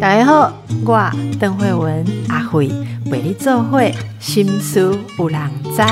大家好，我邓慧文阿慧陪你做会心思有人知。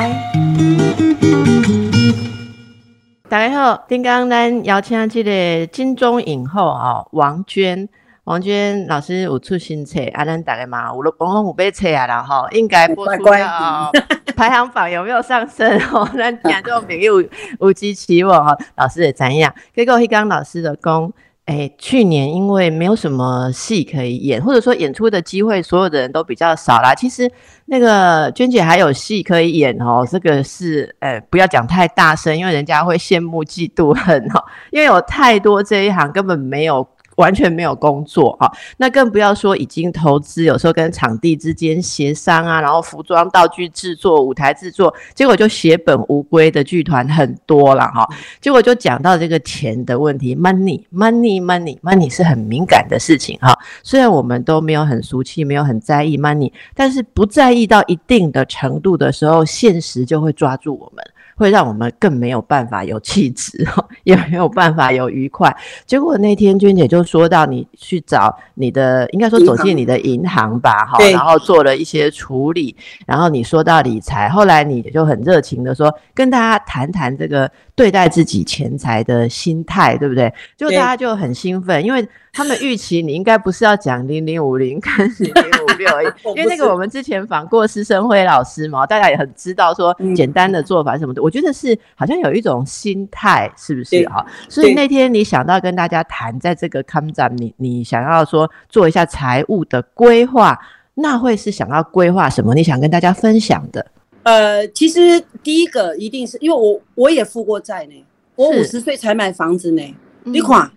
大家好，今刚咱邀请这个金钟影后哦，王娟。王娟老师有出新册，啊，咱大家嘛，有了公公有被册啊啦吼，应该播出了 排行榜有没有上升哦？咱听众朋友有支持我哈，老师也怎样？结果黑刚老师的功，哎，去年因为没有什么戏可以演，或者说演出的机会，所有的人都比较少啦。其实那个娟姐还有戏可以演哦，这个是，呃，不要讲太大声，因为人家会羡慕嫉妒恨哦，因为有太多这一行根本没有。完全没有工作哈，那更不要说已经投资，有时候跟场地之间协商啊，然后服装道具制作、舞台制作，结果就血本无归的剧团很多了哈。结果就讲到这个钱的问题，money，money，money，money 是很敏感的事情哈。虽然我们都没有很俗气，没有很在意 money，但是不在意到一定的程度的时候，现实就会抓住我们。会让我们更没有办法有气质，也没有办法有愉快。结果那天娟姐就说到，你去找你的，应该说走进你的银行吧，哈，然后做了一些处理。然后你说到理财，后来你就很热情的说，跟大家谈谈这个对待自己钱财的心态，对不对？就大家就很兴奋，因为。他们预期你应该不是要讲零零五零跟零零五六，因为那个我们之前访过施生辉老师嘛，大家也很知道说简单的做法什么的。我觉得是好像有一种心态，是不是哈？所以那天你想到跟大家谈，在这个 come 展，你你想要说做一下财务的规划，那会是想要规划什么？你想跟大家分享的？呃，其实第一个一定是因为我我也负过债呢，我五十岁才买房子呢，你看。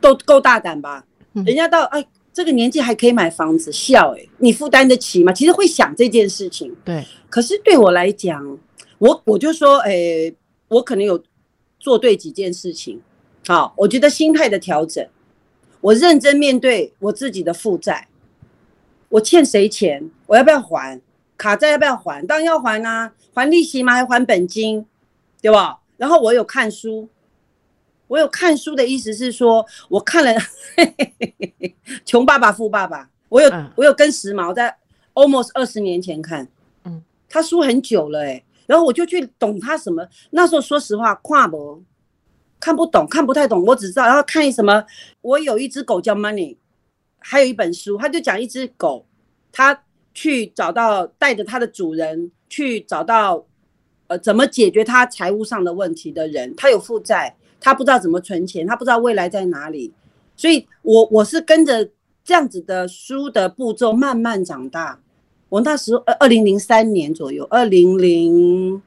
都够大胆吧？人家到哎这个年纪还可以买房子，笑哎，你负担得起吗？其实会想这件事情。对，可是对我来讲，我我就说，哎，我可能有做对几件事情。好，我觉得心态的调整，我认真面对我自己的负债，我欠谁钱，我要不要还？卡债要不要还？当然要还啊，还利息吗？还还本金，对吧？然后我有看书。我有看书的意思是说，我看了《穷爸爸富爸爸》，我有我有跟时髦在 almost 二十年前看，嗯，他书很久了哎，然后我就去懂他什么。那时候说实话，跨博看不懂，看不太懂，我只知道然后看什么。我有一只狗叫 Money，还有一本书，他就讲一只狗，他去找到带着它的主人去找到，呃，怎么解决他财务上的问题的人，他有负债。他不知道怎么存钱，他不知道未来在哪里，所以我我是跟着这样子的书的步骤慢慢长大。我那时候二二零零三年左右，二零零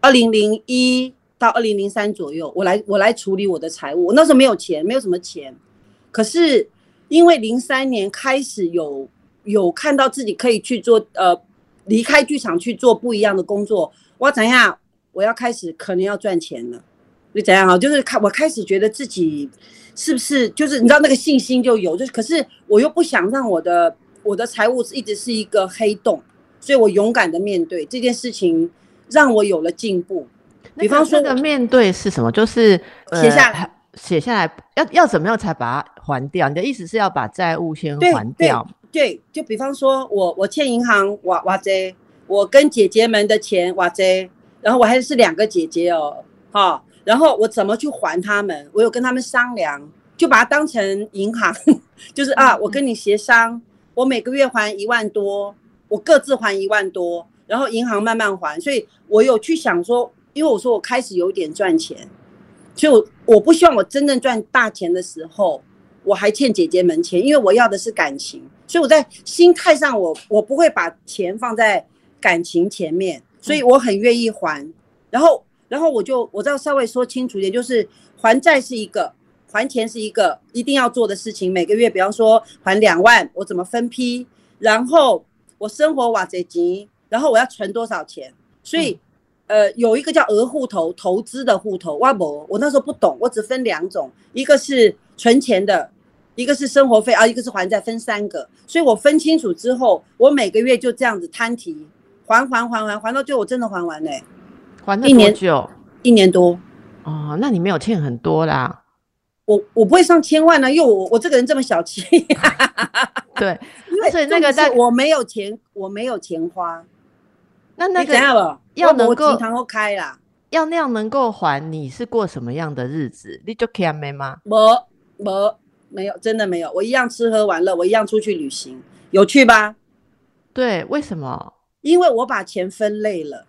二零零一到二零零三左右，我来我来处理我的财务。我那时候没有钱，没有什么钱，可是因为零三年开始有有看到自己可以去做呃离开剧场去做不一样的工作，我怎样我要开始可能要赚钱了。就怎样啊？就是开，我开始觉得自己是不是就是你知道那个信心就有，就是可是我又不想让我的我的财务一直是一个黑洞，所以我勇敢的面对这件事情，让我有了进步。比方说，的面对是什么？就是写下来，写下来要要怎么样才把它还掉？你的意思是要把债务先还掉？对，就比方说我我欠银行哇哇这，我跟姐姐们的钱哇这，然后我还是两个姐姐哦，哈。然后我怎么去还他们？我有跟他们商量，就把它当成银行，就是啊，我跟你协商，我每个月还一万多，我各自还一万多，然后银行慢慢还。所以我有去想说，因为我说我开始有点赚钱，所以我我不希望我真正赚大钱的时候，我还欠姐姐们钱，因为我要的是感情。所以我在心态上，我我不会把钱放在感情前面，所以我很愿意还，然后。然后我就我再稍微说清楚一点，就是还债是一个，还钱是一个一定要做的事情。每个月，比方说还两万，我怎么分批？然后我生活哇这急，然后我要存多少钱？所以，呃，有一个叫额户头，投资的户头。哇不，我那时候不懂，我只分两种，一个是存钱的，一个是生活费啊，一个是还债，分三个。所以我分清楚之后，我每个月就这样子摊提，还还还还还到最后，我真的还完嘞。还了多久？一年多。哦，那你没有欠很多啦。我我不会上千万呢、因为我我这个人这么小气，对，因为所以那个在我没有钱，我没有钱花。那那个要能够集团都开啦，要那样能够还，你是过什么样的日子？你就 can 没吗？我我没有，真的没有，我一样吃喝玩乐，我一样出去旅行，有趣吧？对，为什么？因为我把钱分类了，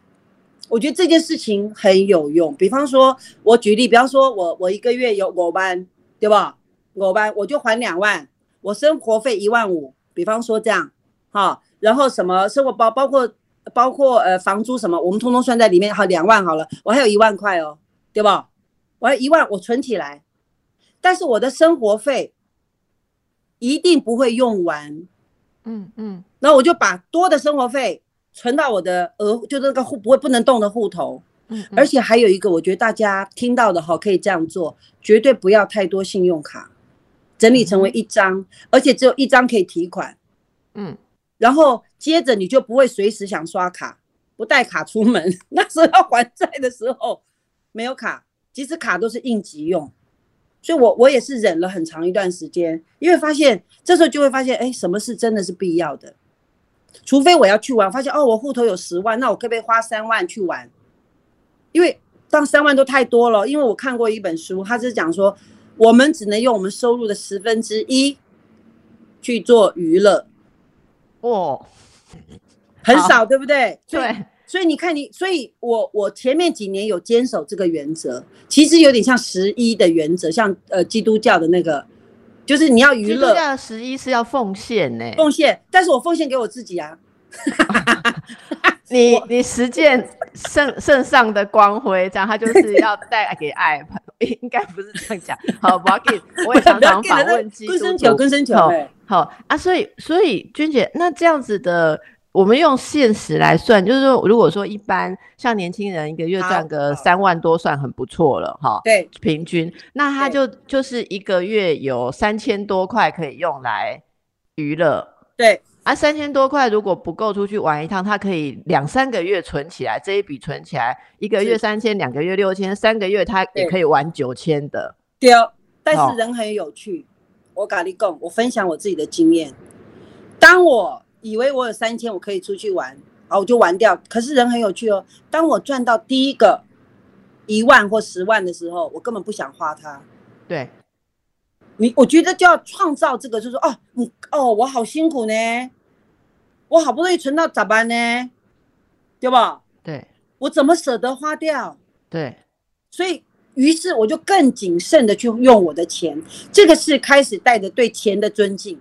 我觉得这件事情很有用。比方说，我举例，比方说我我一个月有五万，对吧？五万我就还两万，我生活费一万五，比方说这样，哈，然后什么生活包包括包括呃房租什么，我们通通算在里面，好两万好了，我还有一万块哦，对吧？我还有一万我存起来，但是我的生活费一定不会用完，嗯嗯，那我就把多的生活费存到我的额，就是那个户不会不能动的户头。嗯嗯而且还有一个，我觉得大家听到的哈，可以这样做，绝对不要太多信用卡，整理成为一张，而且只有一张可以提款。嗯，然后接着你就不会随时想刷卡，不带卡出门。那时候要还债的时候没有卡，即使卡都是应急用。所以我我也是忍了很长一段时间，因为发现这时候就会发现，哎，什么是真的是必要的？除非我要去玩，发现哦，我户头有十万，那我可不可以花三万去玩？因为当三万都太多了，因为我看过一本书，他是讲说，我们只能用我们收入的十分之一去做娱乐，哦，很少，对不对？对，所以你看你，所以我我前面几年有坚守这个原则，其实有点像十一的原则，像呃基督教的那个，就是你要娱基督乐十一是要奉献呢。奉献，但是我奉献给我自己啊，你你实践圣圣上的光辉，这样他就是要带给爱，应该不是这样讲。好，不要给，我也常常访问基督根深球，徒。根生球，好哎好啊，所以所以君姐，那这样子的，我们用现实来算，就是说，如果说一般像年轻人一个月好赚个三万多，算很不错了哈。对平均，那他就就是一个月有三千多块可以用来娱乐。对啊，三千多块如果不够出去玩一趟，他可以两三个月存起来，这一笔存起来，一个月三千，两个月六千，三个月他也可以玩九千的。对哦，但是人很有趣。我跟你讲，我分享我自己的经验。当我以为我有三千，我可以出去玩，好，我就玩掉。可是人很有趣哦。当我赚到第一个一万或十万的时候，我根本不想花它。对，你我觉得就要创造这个，就是说哦，你哦，我好辛苦呢，我好不容易存到咋办呢？对吧？对，我怎么舍得花掉？对，所以，于是我就更谨慎的去用我的钱。这个是开始带着对钱的尊敬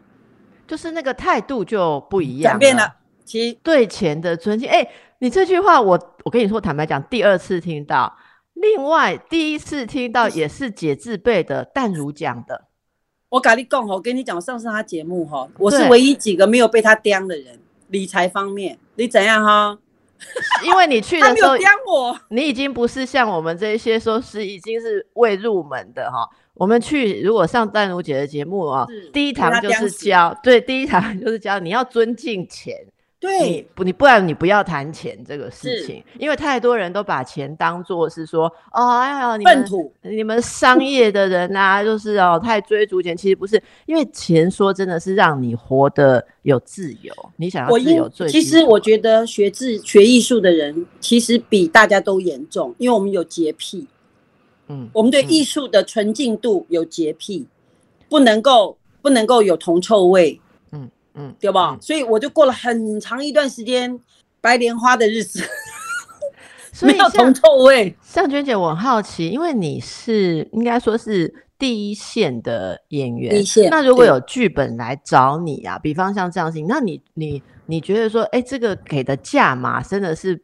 就是那个态度就不一样转变了。其实对钱的尊敬。哎、你这句话我我跟你说，坦白讲，第二次听到，另外第一次听到也是解字辈的淡如讲的。我跟你讲，我跟你讲，我上次他节目哈，我是唯一几个没有被他刁的人。理财方面，你怎样哈？因为你去的时候你已经不是像我们这一些说是已经是未入门的哈。我们去如果上淡如姐的节目啊是，第一堂就是教，对，第一堂 就是教你要尊敬钱，你对，不你不然你不要谈钱这个事情，因为太多人都把钱当做是说哦，哎呀，你们土，你们商业的人啊，就是哦太追逐钱，其实不是，因为钱说真的是让你活得有自由，你想要自由最其实我觉得学自学艺术的人，其实比大家都严重，因为我们有洁癖，嗯，我们对嗯艺术的纯净度有洁癖，不能够不能够有铜臭味，嗯嗯，对吧？嗯所以我就过了很长一段时间白莲花的日子，所以没有铜像臭味。向娟姐，我很好奇，因为你是应该说是第一线的演员，第一线那如果有剧本来找你啊，比方像这样事情，那你你你觉得说，哎，这个给的价码真的是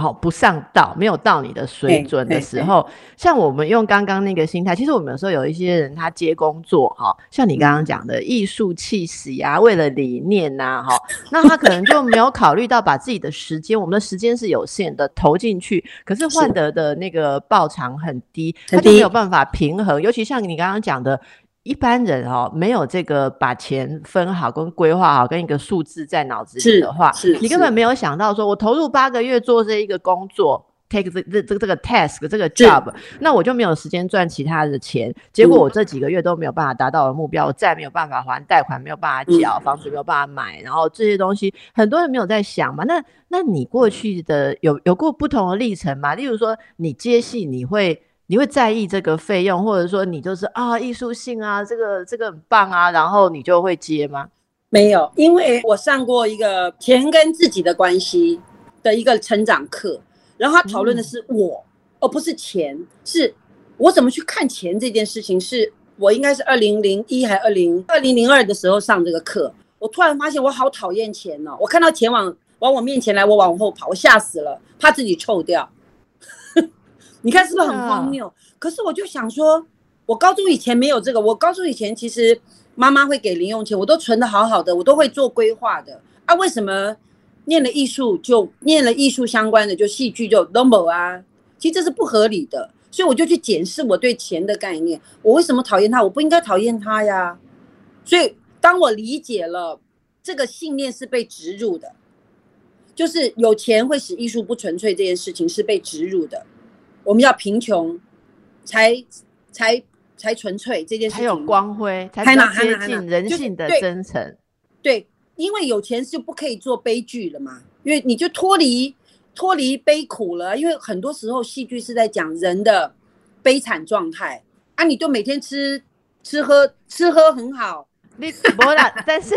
好、不上道，没有到你的水准的时候，像我们用刚刚那个心态，其实我们有时候有一些人他接工作哈、像你刚刚讲的艺术气息啊，为了理念呐、哈、那他可能就没有考虑到把自己的时间，我们的时间是有限的，投进去，可是换得的那个报偿很低，他就没有办法平衡。尤其像你刚刚讲的，一般人哦，没有这个把钱分好跟规划好，跟一个数字在脑子里的话，是你根本是。没有想到说，我投入八个月做这一个工作，take 这这这这个 task 这个 job，那我就没有时间赚其他的钱，结果我这几个月都没有办法达到我的目标，我再没有办法还贷款，没有办法缴房子，没有办法买，然后这些东西很多人没有在想嘛。那那你过去的有有过不同的历程吗？例如说你接戏，你会你会在意这个费用，或者说你就是啊艺术性啊，这个这个很棒啊，然后你就会接吗？没有，因为我上过一个钱跟自己的关系的一个成长课，然后他讨论的是我，而不是钱，是我怎么去看钱这件事情。是我应该是二零零一还二零二零零二的时候上这个课，我突然发现我好讨厌钱哦，我看到钱往往我面前来，我往后跑，我吓死了，怕自己臭掉。你看是不是很荒谬？可是我就想说，我高中以前没有这个，我高中以前其实。妈妈会给零用钱，我都存的好好的，我都会做规划的啊。为什么念了艺术就念了艺术相关的就戏剧就 normal 啊？其实这是不合理的，所以我就去检视我对钱的概念。我为什么讨厌他？我不应该讨厌他呀。所以当我理解了这个信念是被植入的，就是有钱会使艺术不纯粹这件事情是被植入的。我们要贫穷才才。才纯粹这件事情，才有光辉，才能接近人性的真诚。对，因为有钱是不可以做悲剧了嘛，因为你就脱离脱离悲苦了。因为很多时候戏剧是在讲人的悲惨状态啊，你就每天吃吃喝吃喝很好，你 不啦？但是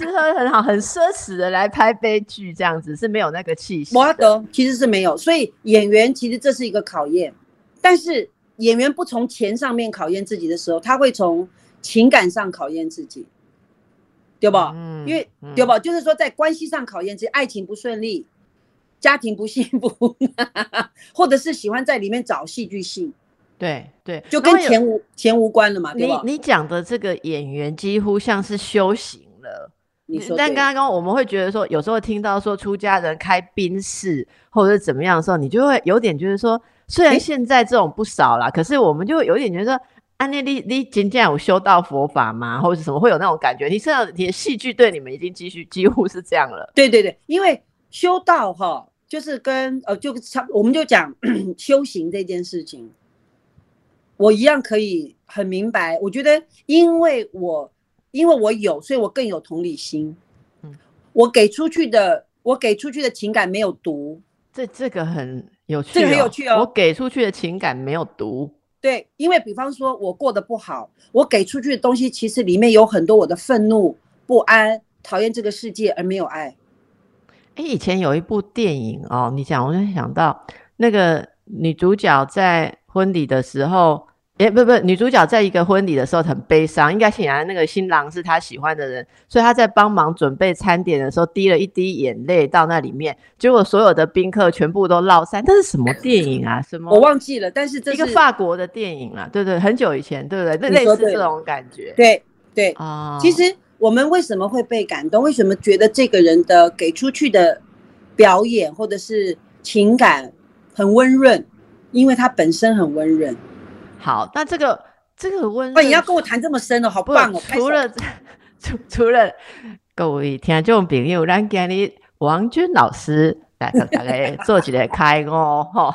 吃喝很好，很奢侈的来拍悲剧，这样子是没有那个气息。摩德其实是没有，所以演员其实这是一个考验，但是。演员不从钱上面考验自己的时候，他会从情感上考验自己，对吧？嗯，因为对吧？就是说，在关系上考验自己，爱情不顺利，家庭不幸福，或者是喜欢在里面找戏剧性，对对，就跟钱无钱无关了嘛，对吧？你你讲的这个演员几乎像是修行了。你说，但刚刚我们会觉得说，有时候听到说出家人开宾室或者是怎么样的时候，你就会有点觉得说。虽然现在这种不少啦，可是我们就有点觉得，安妮，你你今天有修道佛法吗？或者什么会有那种感觉？你现在你的戏剧对你们已经继续几乎是这样了。对对对，因为修道哈，就是跟呃，就差我们就讲 修行这件事情，我一样可以很明白。我觉得，因为我因为我有，所以我更有同理心。嗯，我给出去的，我给出去的情感没有毒。这这个很。有趣，这个很有趣哦。我给出去的情感没有毒，对，因为比方说我过得不好，我给出去的东西其实里面有很多我的愤怒、不安、讨厌这个世界，而没有爱。哎，以前有一部电影哦，你讲我就想到那个女主角在婚礼的时候。哎，不不，女主角在一个婚礼的时候很悲伤，应该显然那个新郎是她喜欢的人，所以她在帮忙准备餐点的时候滴了一滴眼泪到那里面，结果所有的宾客全部都落散。那是什么电影啊？什么？我忘记了，但是这是一个法国的电影啊，对对，很久以前，对不对？类似这种感觉。对对啊，其实我们为什么会被感动？为什么觉得这个人的给出去的表演或者是情感很温润？因为他本身很温润。好，那这个这个温，不，你要跟我谈这么深哦，好棒哦！除了 除除了各位听众朋友，咱今日王军老师。来，大概做 起来开哦，哈，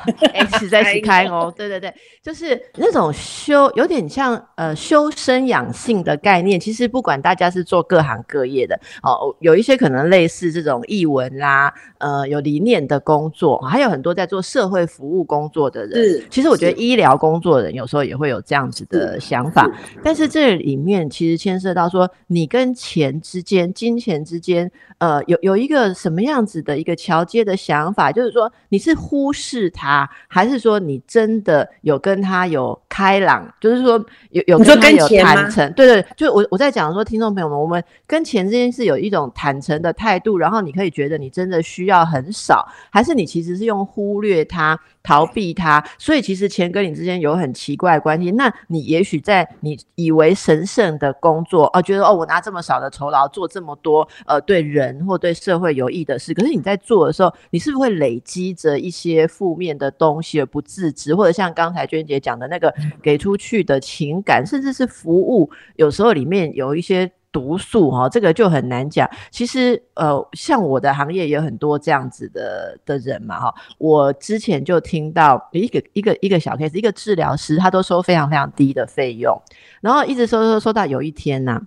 实在是开哦，对对对，就是那种修，有点像呃修身养性的概念。其实不管大家是做各行各业的哦，有一些可能类似这种译文啦，呃，有理念的工作，还有很多在做社会服务工作的人。其实我觉得医疗工作人有时候也会有这样子的想法，但是这里面其实牵涉到说，你跟钱之间、金钱之间，呃，有有一个什么样子的一个桥接的。想法就是说，你是忽视他，还是说你真的有跟他有开朗？就是说有有跟他有坦诚？对对，就我我在讲说，听众朋友们，我们跟钱这件事有一种坦诚的态度，然后你可以觉得你真的需要很少，还是你其实是用忽略他？逃避他，所以其实钱跟你之间有很奇怪的关系。那你也许在你以为神圣的工作，哦，觉得哦，我拿这么少的酬劳做这么多，呃，对人或对社会有益的事，可是你在做的时候，你是不是会累积着一些负面的东西而不自知？或者像刚才娟姐讲的那个给出去的情感，甚至是服务，有时候里面有一些。毒素哈，这个就很难讲。其实呃，像我的行业也有很多这样子的的人嘛哈。我之前就听到一个一个一个小 case，一个治疗师他都收非常非常低的费用，然后一直收收收到有一天呢，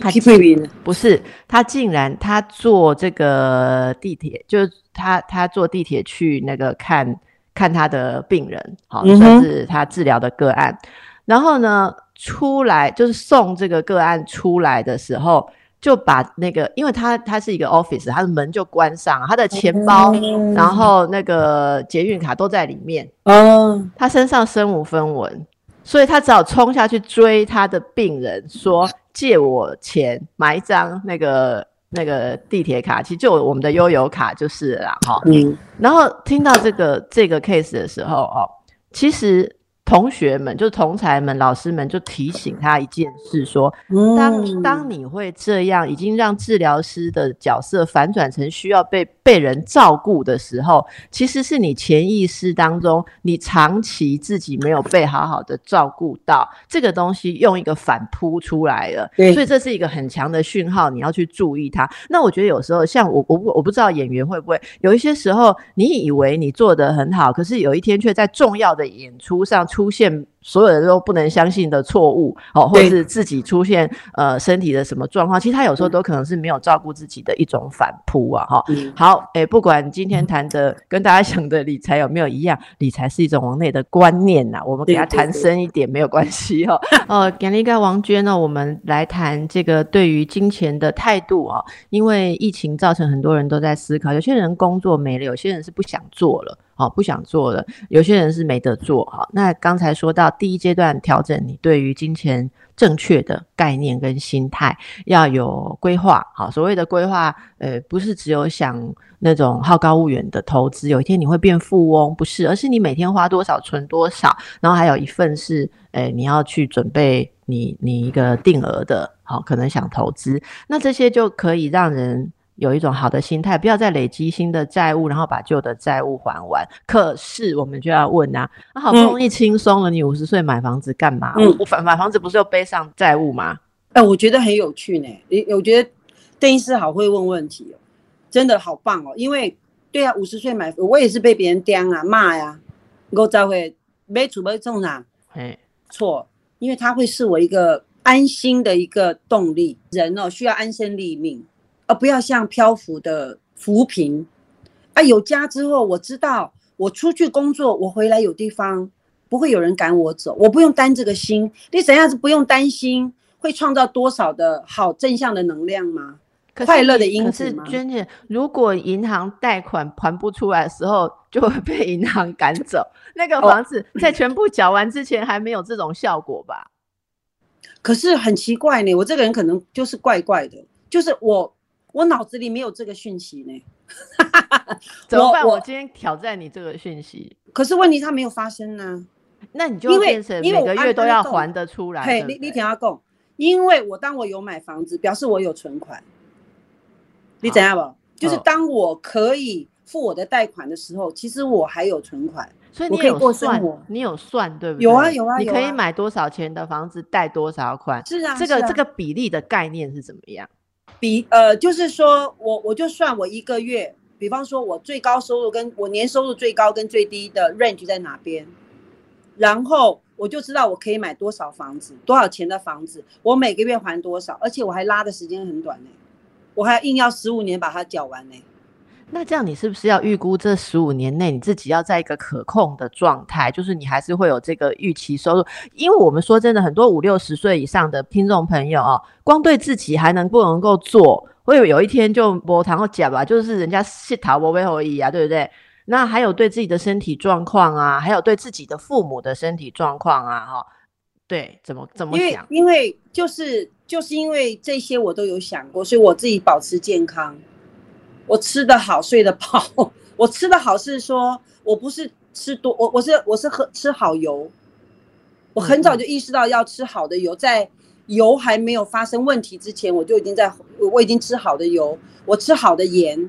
他竟不是他竟然他坐这个地铁，就是他他坐地铁去那个看看他的病人，好算是他治疗的个案，然后呢。出来就是送这个个案出来的时候，就把那个，因为他他是一个 office，他的门就关上，他的钱包，然后那个捷运卡都在里面。嗯，他身上身无分文，所以他只好冲下去追他的病人，说借我钱买一张那个那个地铁卡，其实就我们的悠游卡就是了哈。嗯，然后听到这个这个 case 的时候，哦，其实。同学们，就是同才们、老师们，就提醒他一件事：说，当当你会这样，已经让治疗师的角色反转成需要被被人照顾的时候，其实是你潜意识当中，你长期自己没有被好好的照顾到，这个东西用一个反扑出来了。所以这是一个很强的讯号，你要去注意它。那我觉得有时候，像我，我我不知道演员会不会有一些时候，你以为你做的很好，可是有一天却在重要的演出上。出现所有人都不能相信的错误，哦，或者是自己出现呃身体的什么状况，其实他有时候都可能是没有照顾自己的一种反扑啊，哈。好，哎，不管今天谈的跟大家想的理财有没有一样，理财是一种往内的观念呐，我们给他谈深一点没有关系哈。哦，给了一个王娟呢，我们来谈这个对于金钱的态度啊，因为疫情造成很多人都在思考，有些人工作没了，有些人是不想做了。好，不想做了。有些人是没得做。好，那刚才说到第一阶段调整，你对于金钱正确的概念跟心态要有规划。好，所谓的规划，呃，不是只有想那种好高骛远的投资，有一天你会变富翁，不是，而是你每天花多少存多少，然后还有一份是，呃，你要去准备你你一个定额的，好，可能想投资，那这些就可以让人。有一种好的心态，不要再累积新的债务，然后把旧的债务还完。可是我们就要问啊，那好不容易轻松了，你五十岁买房子干嘛？嗯，我买房子不是又背上债务吗？哎，我觉得很有趣呢。我觉得邓医师好会问问题哦，真的好棒哦。因为对啊，五十岁买，我也是被别人刁啊骂呀。我才会没储备中啊。哎，错，因为他会是我一个安心的一个动力。人哦，需要安身立命。而不要像漂浮的浮萍啊！有家之后，我知道我出去工作，我回来有地方，不会有人赶我走，我不用担这个心。你怎样子不用担心，会创造多少的好正向的能量吗？快乐的因子吗？娟姐，如果银行贷款还不出来的时候，就会被银行赶走。那个房子在全部缴完之前，还没有这种效果吧？可是很奇怪呢，我这个人可能就是怪怪的，就是我。我脑子里没有这个讯息呢，怎么办？我今天挑战你这个讯息，可是问题它没有发生呢。那你就变成每个月都要还得出来。对，你你听下讲，因为我当我有买房子，表示我有存款。你怎样不？就是当我可以付我的贷款的时候，其实我还有存款，所以你有算，你有算对不对？有啊有啊，你可以买多少钱的房子，贷多少款？是啊，这个这个比例的概念是怎么样？比呃，就是说我我就算我一个月，比方说我最高收入跟我年收入最高跟最低的 range 在哪边，然后我就知道我可以买多少房子，多少钱的房子，我每个月还多少，而且我还拉的时间很短呢，我还硬要十五年把它缴完呢。那这样你是不是要预估这十五年内你自己要在一个可控的状态，就是你还是会有这个预期收入？因为我们说真的，很多五六十岁以上的听众朋友啊，光对自己还能不能够做，会有有一天就波堂后讲吧，就是人家是逃不为后裔啊，对不对？那还有对自己的身体状况啊，还有对自己的父母的身体状况啊，哈，对，怎么怎么想？因为就是就是因为这些我都有想过，所以我自己保持健康。我吃得好，睡得饱。我吃得好是说，我不是吃多，我我是我是喝吃好油。我很早就意识到要吃好的油，在油还没有发生问题之前，我就已经在我已经吃好的油。我吃好的盐，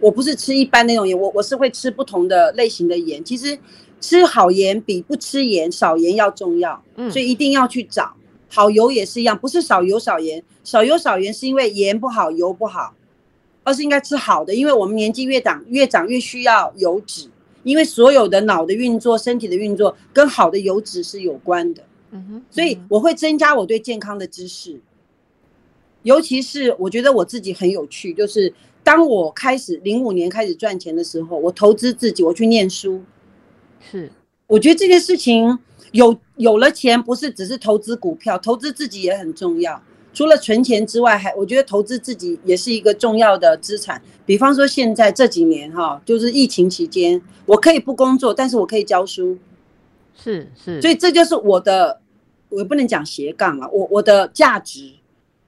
我不是吃一般那种盐，我我是会吃不同的类型的盐。其实吃好盐比不吃盐少盐要重要，所以一定要去找好油也是一样，不是少油少盐，少油少盐是因为盐不好，油不好，而是应该吃好的，因为我们年纪越长越长越需要油脂，因为所有的脑的运作、身体的运作跟好的油脂是有关的。嗯哼，所以我会增加我对健康的知识，尤其是我觉得我自己很有趣，就是当我开始零五年开始赚钱的时候，我投资自己，我去念书，是我觉得这件事情有有了钱，不是只是投资股票，投资自己也很重要。除了存钱之外，还我觉得投资自己也是一个重要的资产。比方说现在这几年哈，就是疫情期间，我可以不工作，但是我可以教书，是是，所以这就是我的，我也不能讲斜杠啊，我我的价值，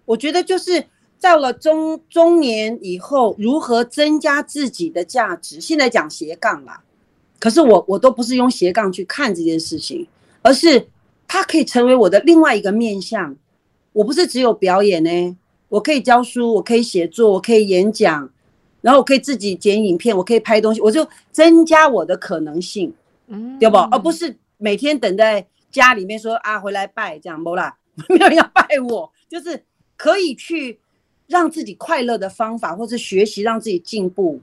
我觉得就是到了中中年以后，如何增加自己的价值。现在讲斜杠啦，可是我我都不是用斜杠去看这件事情，而是它可以成为我的另外一个面向。我不是只有表演呢，我可以教书，我可以写作，我可以演讲，然后我可以自己剪影片，我可以拍东西，我就增加我的可能性，嗯对不？而不是每天等在家里面说啊回来拜这样不啦，没有人要拜我，就是可以去让自己快乐的方法，或是学习让自己进步，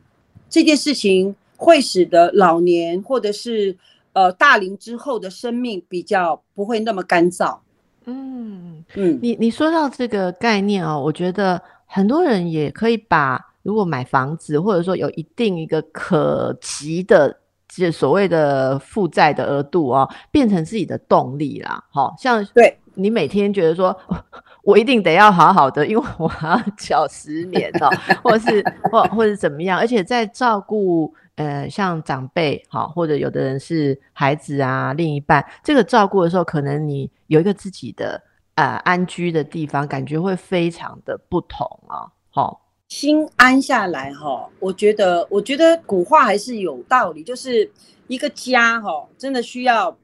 这件事情会使得老年或者是呃大龄之后的生命比较不会那么干燥。嗯，嗯，你你说到这个概念哦，我觉得很多人也可以把如果买房子，或者说有一定一个可及的。这所谓的负债的额度哦，变成自己的动力啦。好、像对你每天觉得说，我一定得要好好的，因为我还要 缴十年哦，或是或或者怎么样，而且在照顾呃像长辈好，或者有的人是孩子啊，另一半这个照顾的时候，可能你有一个自己的呃安居的地方，感觉会非常的不同啊。好、心安下来哈，我觉得，我觉得古话还是有道理，就是一个家哈，真的需要，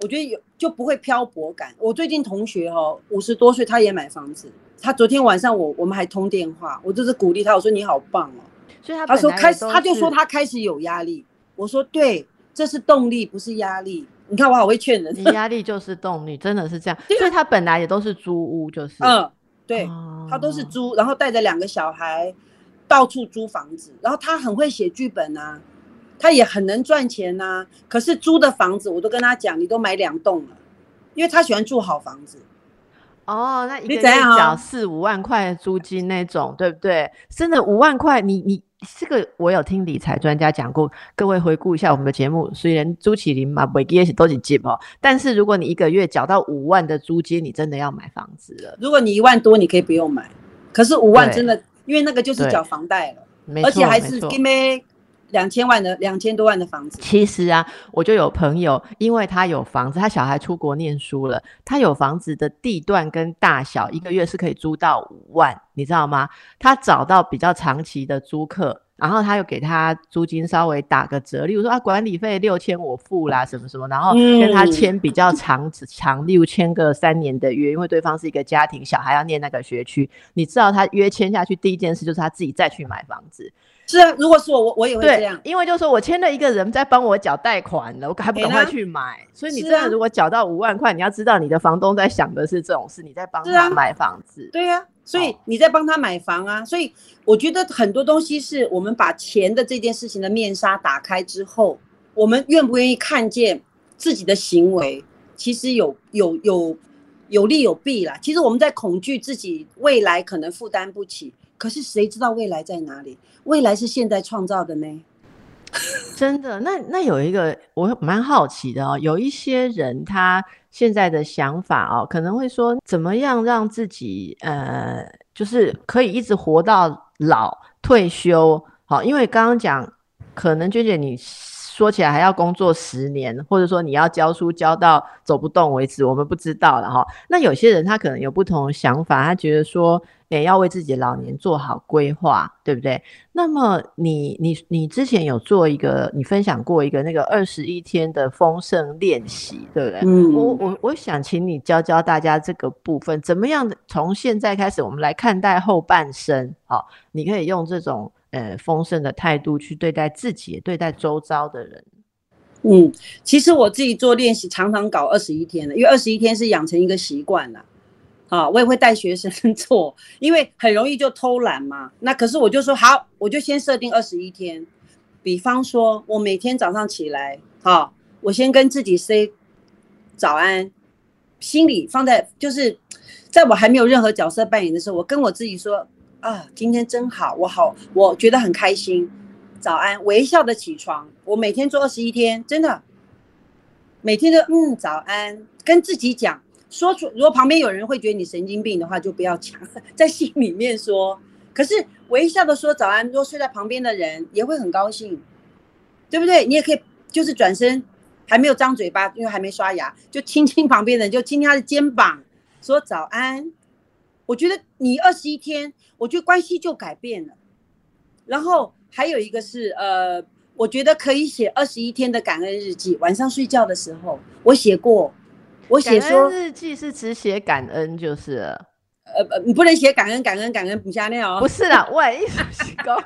我觉得有就不会漂泊感。我最近同学哈，五十多岁他也买房子，他昨天晚上我我们还通电话，我就是鼓励他，我说你好棒哦。所以他他说本来他就说他开始有压力，我说对，这是动力，不是压力。你看我好会劝人，你压力就是动力，真的是这样。对啊所以他本来也都是租屋，就是嗯，对。哦他都是租，然后带着两个小孩到处租房子，然后他很会写剧本啊，他也很能赚钱呐、可是租的房子，我都跟他讲，你都买两栋了，因为他喜欢住好房子。哦，那一个你怎样啊月缴四五万块的租金那种，对不对？真的五万块，你你这个我有听理财专家讲过，各位回顾一下我们的节目，虽然朱启林嘛，每个月都是接哦，但是如果你一个月缴到五万的租金，你真的要买房子了，如果你一万多，你可以不用买，可是五万真的，因为那个就是对缴房贷了，而且还是因为两千万的两千多万的房子。其实啊，我就有朋友，因为他有房子，他小孩出国念书了，他有房子的地段跟大小，一个月是可以租到五万，你知道吗？他找到比较长期的租客，然后他又给他租金稍微打个折，例如说啊，管理费六千我付啦，什么什么，然后跟他嗯签比较长长，例如签个三年的约，因为对方是一个家庭，小孩要念那个学区，你知道他约签下去，第一件事就是他自己再去买房子。是啊，如果是我，我我也会这样，。因为就是说我签了一个人在帮我缴贷款了，我还不赶快去买。所以你真的如果缴到五万块，你要知道你的房东在想的是这种事，你在帮他买房子。对呀、所以哦你在帮他买房啊，所以我觉得很多东西是我们把钱的这件事情的面纱打开之后，我们愿不愿意看见自己的行为，其实有有有有利有弊啦。其实我们在恐惧自己未来可能负担不起，可是谁知道未来在哪里？未来是现在创造的呢？真的，那那有一个我蛮好奇的哦，有一些人他现在的想法哦，可能会说怎么样让自己呃，就是可以一直活到老退休。好，因为刚刚讲，可能娟姐你说起来还要工作十年，或者说你要教书教到走不动为止，我们不知道了哈。那有些人他可能有不同的想法，他觉得说，诶，要为自己的老年做好规划，对不对？那么你你你之前有做一个，你分享过一个那个二十一天的丰盛练习，对不对？嗯我我我想请你教教大家这个部分，怎么样从现在开始，我们来看待后半生。好，你可以用这种呃丰盛的态度去对待自己，对待周遭的人。嗯，其实我自己做练习常常搞二十一天的，因为二十一天是养成一个习惯啦。啊，我也会带学生 做，因为很容易就偷懒嘛。那可是我就说好，我就先设定二十一天。比方说，我每天早上起来，好，我先跟自己 say 早安，心里放在就是在我还没有任何角色扮演的时候，我跟我自己说啊，今天真好，我好，我觉得很开心。早安，微笑的起床。我每天做二十一天，真的，每天都嗯早安，跟自己讲。说出，如果旁边有人会觉得你神经病的话，就不要讲，在心里面说。可是微笑的说早安，如果睡在旁边的人也会很高兴，对不对？你也可以就是转身，还没有张嘴巴，因为还没刷牙，就亲亲旁边的人，就亲亲他的肩膀，说早安。我觉得你二十一天，我觉得关系就改变了。然后还有一个是，呃，我觉得可以写二十一天的感恩日记，晚上睡觉的时候，我写过。我写说日记是只写感恩就是，呃呃，你不能写感恩感恩感恩不下那哦。不是啦，我意思是说，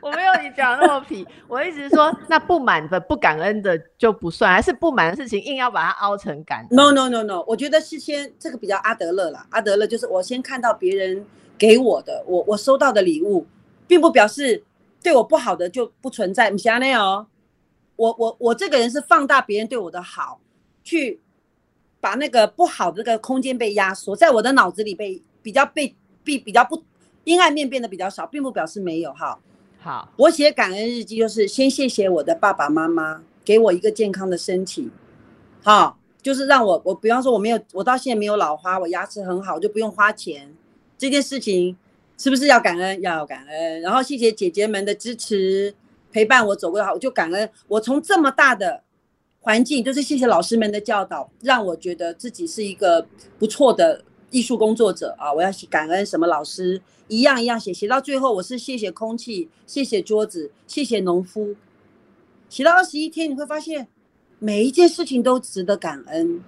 我没有你讲那么皮。我意思是说，那不满的不感恩的就不算，还是不满的事情硬要把它凹成感恩？No No No No，我觉得是先这个比较阿德勒啦。阿德勒就是我先看到别人给我的，我我收到的礼物，并不表示对我不好的就不存在。不下那哦，我我我这个人是放大别人对我的好去。把那个不好的这个空间被压缩，在我的脑子里被比较被比比较不阴暗面变得比较少，并不表示没有哈。好，我写感恩日记就是先谢谢我的爸爸妈妈给我一个健康的身体，好，就是让我我比方说我没有我到现在没有老花，我牙齿很好，就不用花钱，这件事情是不是要感恩？要感恩。然后谢谢姐姐们的支持陪伴我走过好，我就感恩我从这么大的。环境就是谢谢老师们的教导，让我觉得自己是一个不错的艺术工作者啊！我要感恩什么老师，一样一样写，写到最后我是谢谢空气，谢谢桌子，谢谢农夫。写到二十一天，你会发现每一件事情都值得感恩。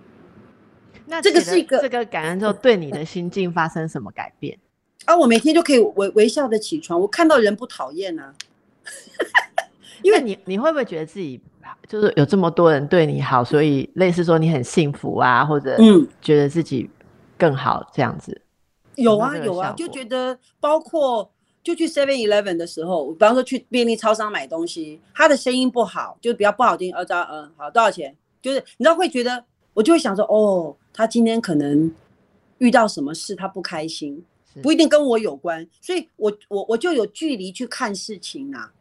那这个是一个这个感恩之后，对你的心境发生什么改变？啊，我每天就可以微微笑的起床，我看到人不讨厌啊。因为你你会不会觉得自己？就是有这么多人对你好，所以类似说你很幸福啊，或者嗯，觉得自己更好这样子。有啊有啊，就觉得包括就去 Seven Eleven 的时候，比方说去便利超商买东西，他的声音不好，就比较不好听。呃，知道嗯，好多少钱？就是你知道会觉得，我就会想说，哦，他今天可能遇到什么事，他不开心，不一定跟我有关，所以我我我就有距离去看事情啊，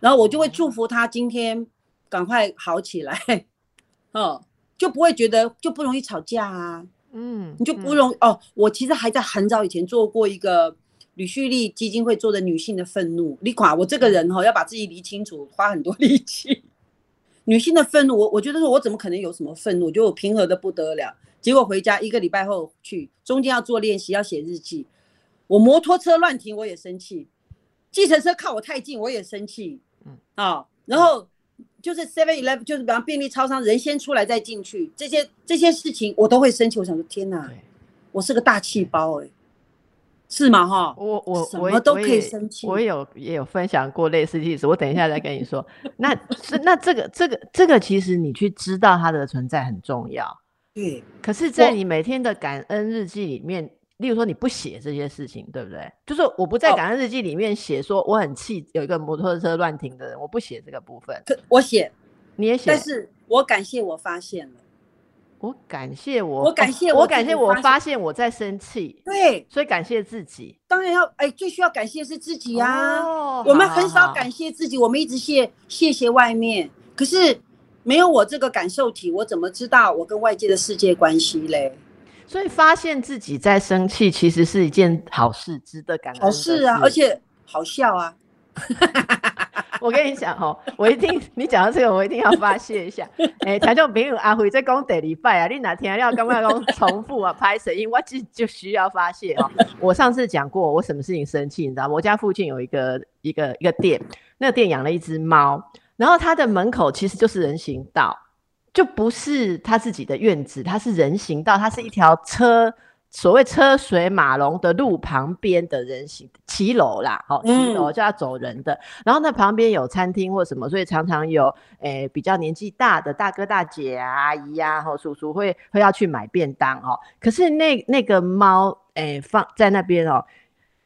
然后我就会祝福他今天。赶快好起来，哦，就不会觉得就不容易吵架啊，嗯，你就不容哦。我其实还在很早以前做过一个吕旭丽基金会做的女性的愤怒。你垮，我这个人哈要把自己理清楚，花很多 力气。女性的愤怒，我我觉得说我怎么可能有什么愤怒？就我平和的不得了。结果回家一个礼拜后去，中间要做练习，要写日记。我摩托车乱停，我也生气；计程车靠我太近，我也生气。嗯啊，然后。就是 Seven Eleven，就是比方便利超商，人先出来再进去，这些这些事情我都会生气。我想说，天哪，我是个大气包哎，是吗？哈，我我什么都可以生气。我有也有分享过类似例子，我等一下再跟你说。那是那这个这个这个，其实你去知道它的存在很重要。对，可是，在你每天的感恩日记里面。例如说你不写这些事情，对不对？就是我不在感恩日记里面写说我很气有一个摩托车乱停的人，我不写这个部分。我写，你也写，但是我感谢我发现了，我感谢我，我感谢我感谢我发现我在生气，对，所以感谢自己。当然要，哎，最需要感谢是自己呀。我们很少感谢自己，我们一直谢谢谢外面，可是没有我这个感受体，我怎么知道我跟外界的世界关系嘞？所以发现自己在生气，其实是一件好事，值得感恩。好事啊，而且好笑啊！我跟你讲哦，我一定你讲到这个，我一定要发泄一下。哎，台中朋友阿辉在讲第礼拜啊，你哪天要刚刚讲重复啊拍声音，我就就需要发泄哦。我上次讲过，我什么事情生气，你知道吗？我家附近有一个一个一个店，那个店养了一只猫，然后它的门口其实就是人行道。就不是他自己的院子，它是人行道，它是一条车所谓车水马龙的路旁边的人行骑楼啦，好骑楼就要走人的，然后那旁边有餐厅或什么，所以常常有诶比较年纪大的大哥大姐啊、阿姨呀、或叔叔会会要去买便当哦。可是那那个猫诶放在那边哦，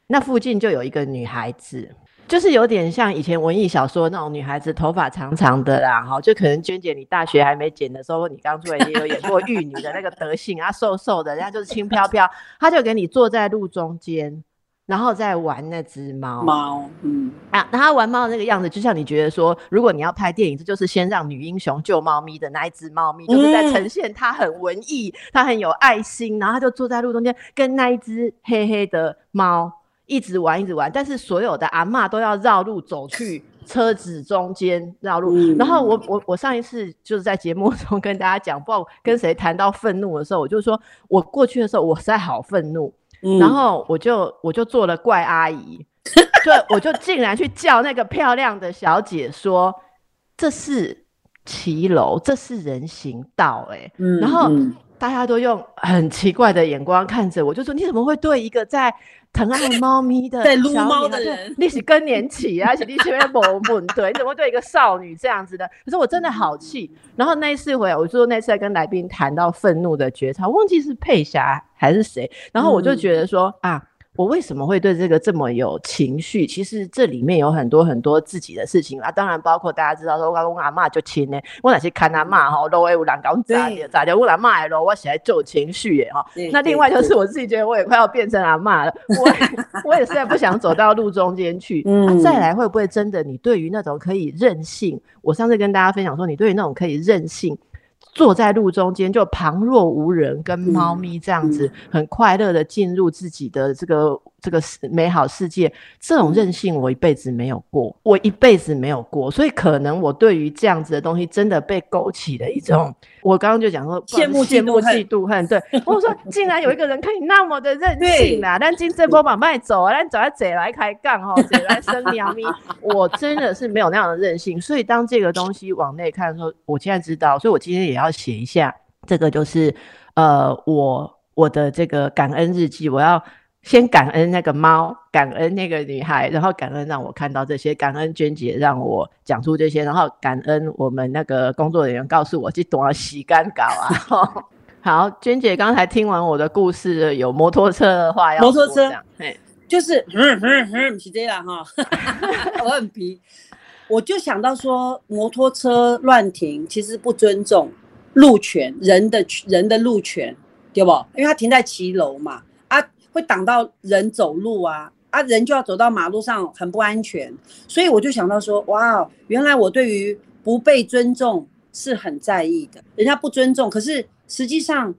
那附近就有一个女孩子。就是有点像以前文艺小说那种女孩子，头发长长的啦，哈，就可能娟姐你大学还没剪的时候，你刚出来也有演过玉女的那个德性啊，瘦瘦的，人家就是轻飘飘，她就给你坐在路中间，然后再玩那只猫猫，嗯啊，那她玩猫的那个样子，就像你觉得说，如果你要拍电影，这就是先让女英雄救猫咪的那一只猫咪，就是在呈现她很文艺，她很有爱心，然后她就坐在路中间，跟那一只黑黑的猫。一直玩，一直玩，但是所有的阿妈都要绕路走去车子中间绕路。然后我我我上一次就是在节目 中跟大家讲，不知道跟谁谈到愤怒的时候，我就说我过去的时候我实在好愤怒，然后我就我就做了怪阿姨，对，我就竟然去叫那个漂亮的小姐说这是骑楼，这是人行道，哎，然后大家都用很奇怪的眼光看着我，就说你怎么会对一个在疼爱猫咪的 在撸猫的人，你是更年期啊，而且你前面某某对，你怎么会对一个少女这样子的？可是我真的好气。然后那一次回来，我就那次在跟来宾谈到愤怒的觉察，忘记是佩霞还是谁，然后我就觉得说啊。我为什么会对这个这么有情绪？其实这里面有很多很多自己的事情啊，当然包括大家知道说，我我阿妈就亲呢，我哪些看阿妈哈，都会有人讲咋的咋的，我阿妈的我起来就情绪耶哈。那另外就是我自己觉得我也快要变成阿妈了，我 我也是在不想走到路中间去。嗯，再来会不会真的你对于那种可以任性？我上次跟大家分享说，你对于那种可以任性。坐在路中间，就旁若无人，跟猫咪这样子很快乐的进入自己的这个。这个美好世界，这种任性我一辈子没有过，我一辈子没有过，所以可能我对于这样子的东西，真的被勾起了一种，我刚刚就讲说羡慕、羡慕、嫉妒、恨。对，我说竟然有一个人可以那么的任性啦，但金这波把卖走啊，但走在贼来开杠哈，贼来生喵咪，我真的是没有那样的任性。所以当这个东西往内看的时候，我现在知道，所以我今天也要写一下，这个就是呃，我我的这个感恩日记，我要。先感恩那个猫，感恩那个女孩，然后感恩让我看到这些，感恩娟姐让我讲出这些，然后感恩我们那个工作人员告诉我去懂了洗干稿啊。好，娟姐刚才听完我的故事，有摩托车的话要摩托车，就是嗯嗯嗯，是这样哈，我很皮，我就想到说摩托车乱停其实不尊重路权，人的人的路权对不？因为他停在骑楼嘛。会挡到人走路啊啊，人就要走到马路上，很不安全。所以我就想到说，哇，原来我对于不被尊重是很在意的。人家不尊重，可是实际上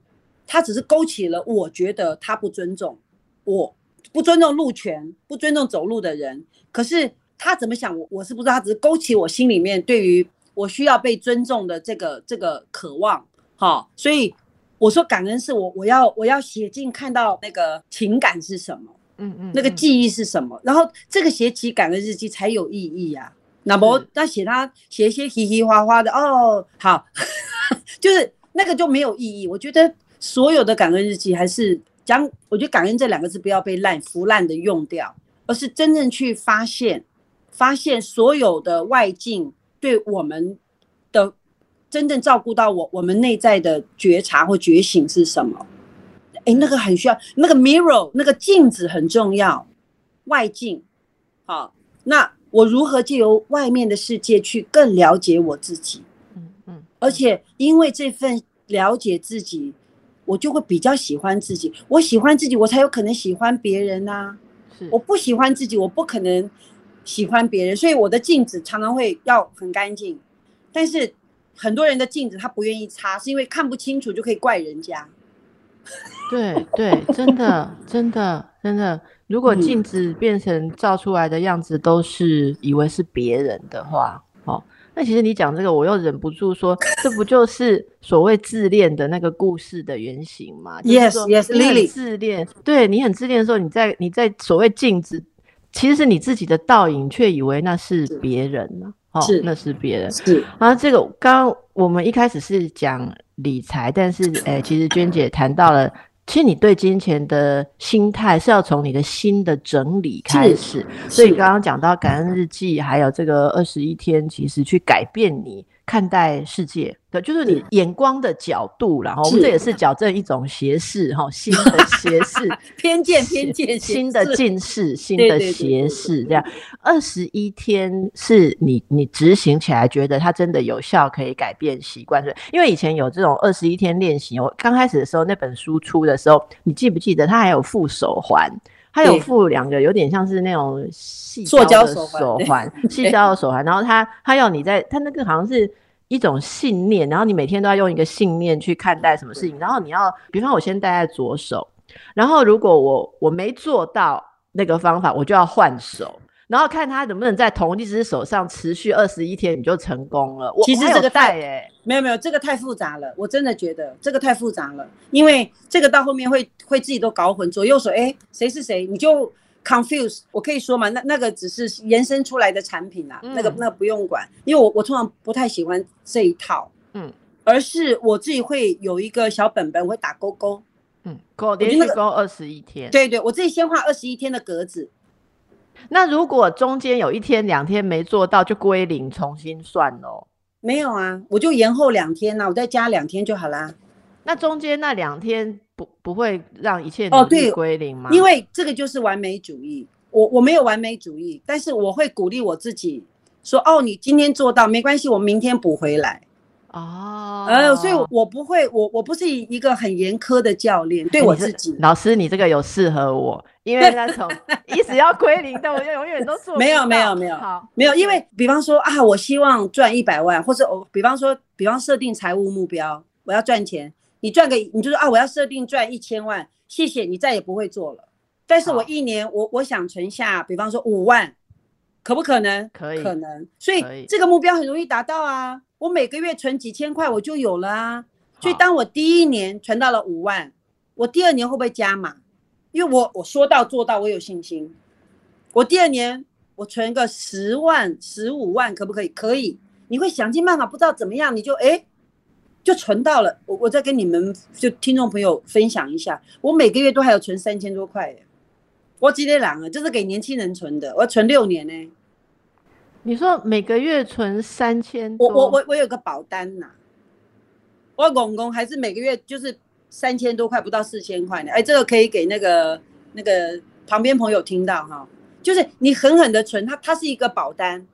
他只是勾起了我觉得他不尊重我，不尊重路权，不尊重走路的人。可是他怎么想，我我是不知道。他只是勾起我心里面对于我需要被尊重的这个这个渴望。好，所以。我说感恩是我我要我要写进看到那个情感是什么，嗯嗯，那个记忆是什么，然后这个写起感恩日记才有意义呀。那么那写他写一些嘻嘻哈哈的哦，好，就是那个就没有意义。我觉得所有的感恩日记还是将，我觉得感恩这两个字不要被烂腐烂的用掉，而是真正去发现发现所有的外境对我们的。真正照顾到我，我们内在的觉察或觉醒是什么？哎，那个很需要，那个 mirror，那个镜子很重要，外镜。好，那我如何借由外面的世界去更了解我自己？嗯嗯，而且因为这份了解自己，我就会比较喜欢自己。我喜欢自己，我才有可能喜欢别人呐。是，我不喜欢自己，我不可能喜欢别人。所以我的镜子常常会要很干净，但是。很多人的镜子他不愿意擦，是因为看不清楚就可以怪人家。对对，真的 真的真的，如果镜子变成照出来的样子都是以为是别人的话，哦，那其实你讲这个，我又忍不住说，这不就是所谓自恋的那个故事的原型吗？Yes Yes，Lily，自恋，对你很自恋的时候，你在你在所谓镜子，其实是你自己的倒影，却以为那是别人呢。是，那是别人。是，然后这个刚刚我们一开始是讲理财，但是诶，其实娟姐谈到了其实你对金钱的心态是要从你的心的整理开始。所以刚刚讲到感恩日记，还有这个二十一天，其实去改变你。看待世界的，就是你眼光的角度然后我们这也是矫正一种斜视哈，新的 斜视偏见偏见，新的近视，新的斜视这样。二十一天是你你执行起来觉得它真的有效，可以改变习惯。是因为以前有这种二十一天练习，我刚开始的时候那本书出的时候，你记不记得它还有副手环？它有附两个，有点像是那种细胶的手环，细胶的手环。然后它它要你在，它那个好像是一种信念，然后你每天都要用一个信念去看待什么事情。然后你要，比方我先戴在左手，然后如果我我没做到那个方法，我就要换手。然后看他能不能在同一只手上持续二十一天，你就成功了。其实这个太哎，没有没有，这个太复杂了。我真的觉得这个太复杂了，因为这个到后面会会自己都搞混，左右手哎谁是谁，你就 confuse。我可以说嘛，那那个只是延伸出来的产品啊，那个那个不用管，因为我我通常不太喜欢这一套，嗯，而是我自己会有一个小本本，会打勾勾，嗯，勾连续勾二十一天，对对，我自己先画二十一天的格子。那如果中间有一天两天没做到，就归零，重新算喽。没有啊，我就延后两天呐，我再加两天就好啦。那中间那两天不不会让一切哦对归零吗？因为这个就是完美主义。我我没有完美主义，但是我会鼓励我自己说：哦，你今天做到没关系，我明天补回来。哦，呃，所以我不会，我我不是一个很严苛的教练，对我自己。老师，你这个有适合我，因为那种 一直要归零的，我就永远都做没有没有没有好没有，因为比方说啊，我希望赚一百万，或者我比方说，比方设定财务目标，我要赚钱，你赚个你就说啊，我要设定赚一千万，谢谢你再也不会做了。但是我一年我我想存下，比方说五万，可不可能？可以，可能。所以这个目标很容易达到啊。我每个月存几千块，我就有了啊。所以当我第一年存到了五万，我第二年会不会加码？因为我我说到做到，我有信心。我第二年我存个十万、十五万，可不可以？可以。你会想尽办法，不知道怎么样，你就哎，就存到了。我我再跟你们就听众朋友分享一下，我每个月都还有存三千多块。我几点懒啊？这是给年轻人存的，我要存六年呢。你说每个月存三千，我我我我有个保单呐，我公公还是每个月就是三千多块，不到四千块呢。哎，这个可以给那个那个旁边朋友听到哈，就是你狠狠的存，它它是一个保单，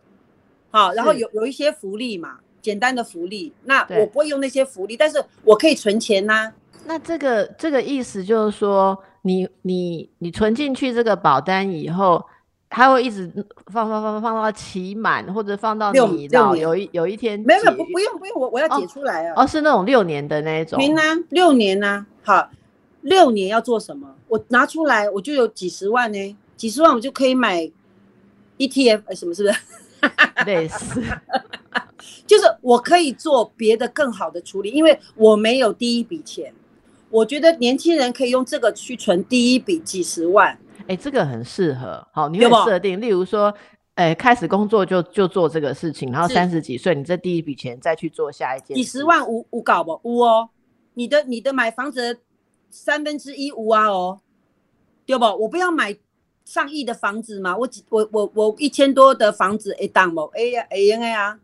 好，然后有有一些福利嘛，简单的福利。那我不会用那些福利，但是我可以存钱呐。那这个这个意思就是说，你你你存进去这个保单以后。它会一直放放放放到期满，或者放到你到有一有一天没有没有不不用不用我我要解出来啊哦是那种六年的那种，行啊六年啊好六年要做什么？我拿出来我就有几十万呢，几十万我就可以买 ETF 什么是不是？类似，就是我可以做别的更好的处理，因为我没有第一笔钱，我觉得年轻人可以用这个去存第一笔几十万。哎，这个很适合，好，你会设定，例如说，哎，开始工作就就做这个事情，然后三十几岁，你这第一笔钱再去做下一件，几十万五五搞不五哦，你的你的买房子三分之一五啊哦，对不？我不要买上亿的房子嘛，我几我我我一千多的房子哎当不哎呀哎呀呀，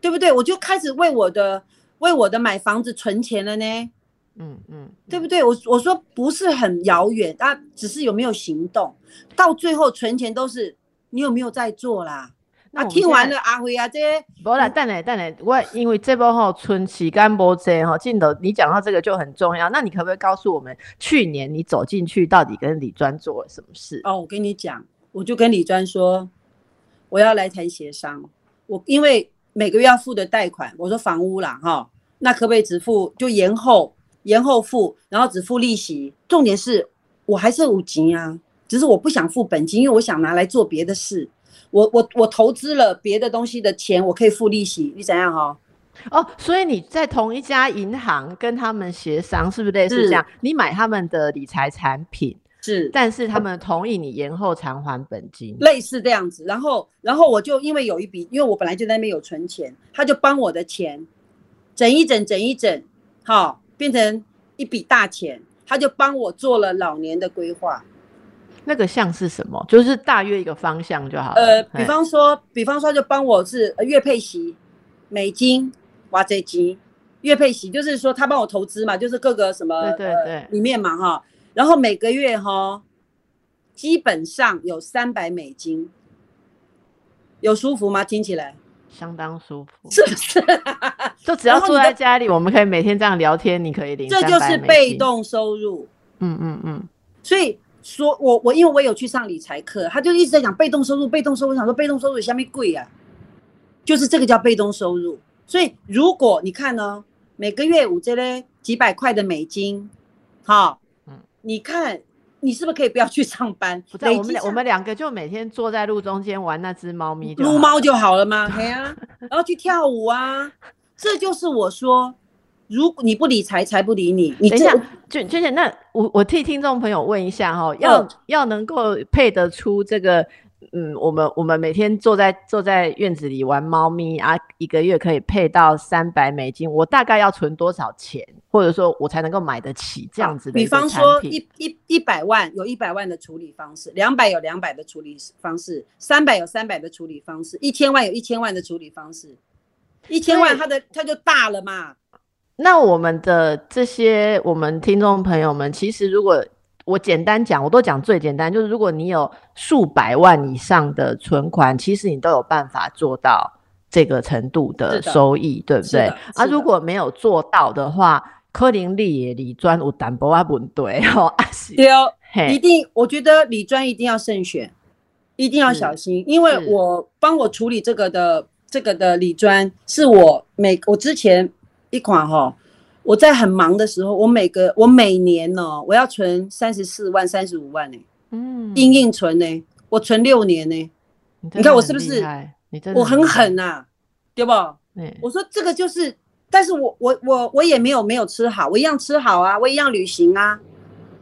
对不对？我就开始为我的为我的买房子存钱了呢。嗯嗯，对不对？我我说不是很遥远，啊，只是有没有行动？到最后存钱都是你有没有在做啦？那听完了阿辉啊这些，不啦，等来等来，我因为这波哈存期干波这哈镜头，你讲到这个就很重要。那你可不可以告诉我们，去年你走进去到底跟李专做了什么事？哦，我跟你讲，我就跟李专说，我要来谈协商。我因为每个月要付的贷款，我说房屋啦哈，那可不可以只付就延后？延后付，然后只付利息。重点是我还是五级啊，只是我不想付本金，因为我想拿来做别的事。我我我投资了别的东西的钱，我可以付利息。你怎样哈？哦，所以你在同一家银行跟他们协商，是不是类似这样？你买他们的理财产品是，但是他们同意你延后偿还本金，类似这样子。然后然后我就因为有一笔，因为我本来就在那边有存钱，他就帮我的钱整一整整一整，好。变成一笔大钱，他就帮我做了老年的规划。那个像是什么？就是大约一个方向就好了。呃，比方说，比方说，就帮我是呃月配息，美金、哇这金，月配息就是说他帮我投资嘛，就是各个什么呃对对对里面嘛哈，然后每个月哈，基本上有三百美金，有舒服吗？听起来相当舒服，是不是？就只要坐然后你的在家里，我们可以每天这样聊天，你可以领这就是被金。动收入。嗯嗯嗯，所以说我我因为我有去上理财课，他就一直在讲被动收入，被动收入。我想说被动收入下面贵啊，就是这个叫被动收入。所以如果你看呢，每个月五这嘞几百块的美金，好，嗯你看你是不是可以不要去上班？不知道累积下我们俩我们两个就每天坐在路中间玩那只猫咪撸猫就好了吗，对啊，然后去跳舞啊，这就是我说，如果你不理财，财不理你。你等一下，娟娟姐，那我我替听众朋友问一下哈、要、嗯要能够配得出这个，嗯，我们我们每天坐在坐在院子里玩猫咪啊，一个月可以配到三百美金，我大概要存多少钱，或者说我才能够买得起这样子的比方说？一一一百万有一百万的处理方式，两百有两百的处理方式，三百有三百的处理方式，一千万有一千万的处理方式。一千万它的它就大了嘛，那我们的这些我们听众朋友们，其实如果我简单讲，我都讲最简单，就是如果你有数百万以上的存款，其实你都有办法做到这个程度的收益，对不对？啊，如果没有做到的话，柯林利也理专有淡薄啊不对哦，啊是对哦，一，定，我觉得理专一定要慎选，一定要小心，因为我帮我处理这个的这个的理专，是我每我之前一款哈，我在很忙的时候，我每个我每年呢，我要存三十四万、三十五万呢、嗯。硬硬存呢、我存六年呢、你你看我是不是你真的我很狠，呐、对不？嗯我说这个就是，但是我我我我也没有没有吃好，我一样吃好啊，我一样旅行啊，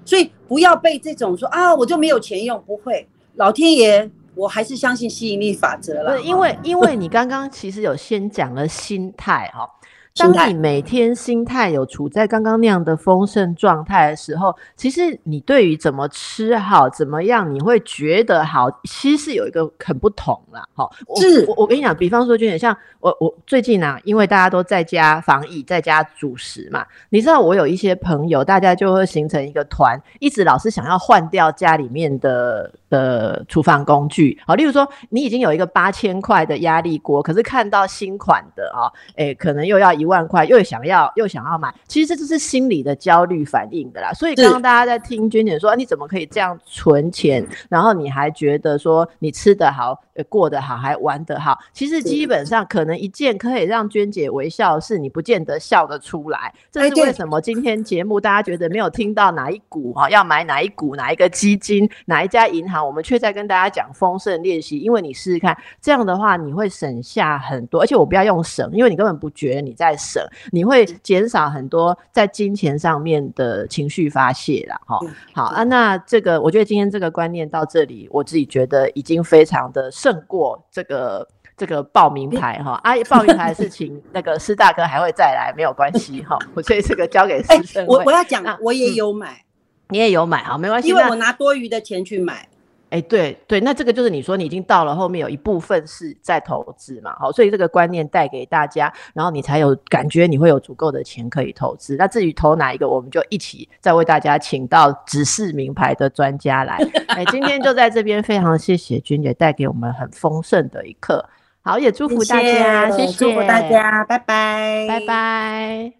所以不要被这种说啊，我就没有钱用，不会，老天爷，我还是相信吸引力法则了因为因为你刚刚其实有先讲了心态哈、当你每天心态有处在刚刚那样的丰盛状态的时候，其实你对于怎么吃好、怎么样，你会觉得好，其实是有一个很不同啦。好，我是我我跟你讲，比方说，就点像我我最近啊，因为大家都在家防疫，在家煮食嘛，你知道我有一些朋友，大家就会形成一个团，一直老是想要换掉家里面的的厨房工具。好，例如说你已经有一个八千块的压力锅，可是看到新款的啊，诶，可能又要一万块，又想要又想要买，其实这就是心理的焦虑反应的啦。所以刚刚大家在听娟姐说，啊你怎么可以这样存钱，然后你还觉得说你吃得好，呃过得好，还玩得好？其实基本上可能一件可以让娟姐微笑是，你不见得笑得出来。这是为什么今天节目大家觉得没有听到哪一股哈、要买哪一股、哪一个基金、哪一家银行，我们却在跟大家讲丰盛练习。因为你试试看，这样的话你会省下很多，而且我不要用省，因为你根本不觉得你在省，你会减少很多在金钱上面的情绪发泄啦。哈、嗯好啊，那这个我觉得今天这个观念到这里，我自己觉得已经非常的胜过这个。这个报名牌哈，啊，报名牌的事情，那个师大哥还会再来，没有关系哈。我所以这个交给哎施政会，我我要讲啊，我也有买，你也有买哈，没关系。因为我拿多余的钱去买。哎，对对，那这个就是你说你已经到了后面有一部分是在投资嘛，好，所以这个观念带给大家，然后你才有感觉你会有足够的钱可以投资。那至于投哪一个，我们就一起再为大家请到指示名牌的专家来。哎，今天就在这边非常谢谢君姐带给我们很丰盛的一课，好，也祝福大家，谢谢，祝福大，家，拜拜，拜拜。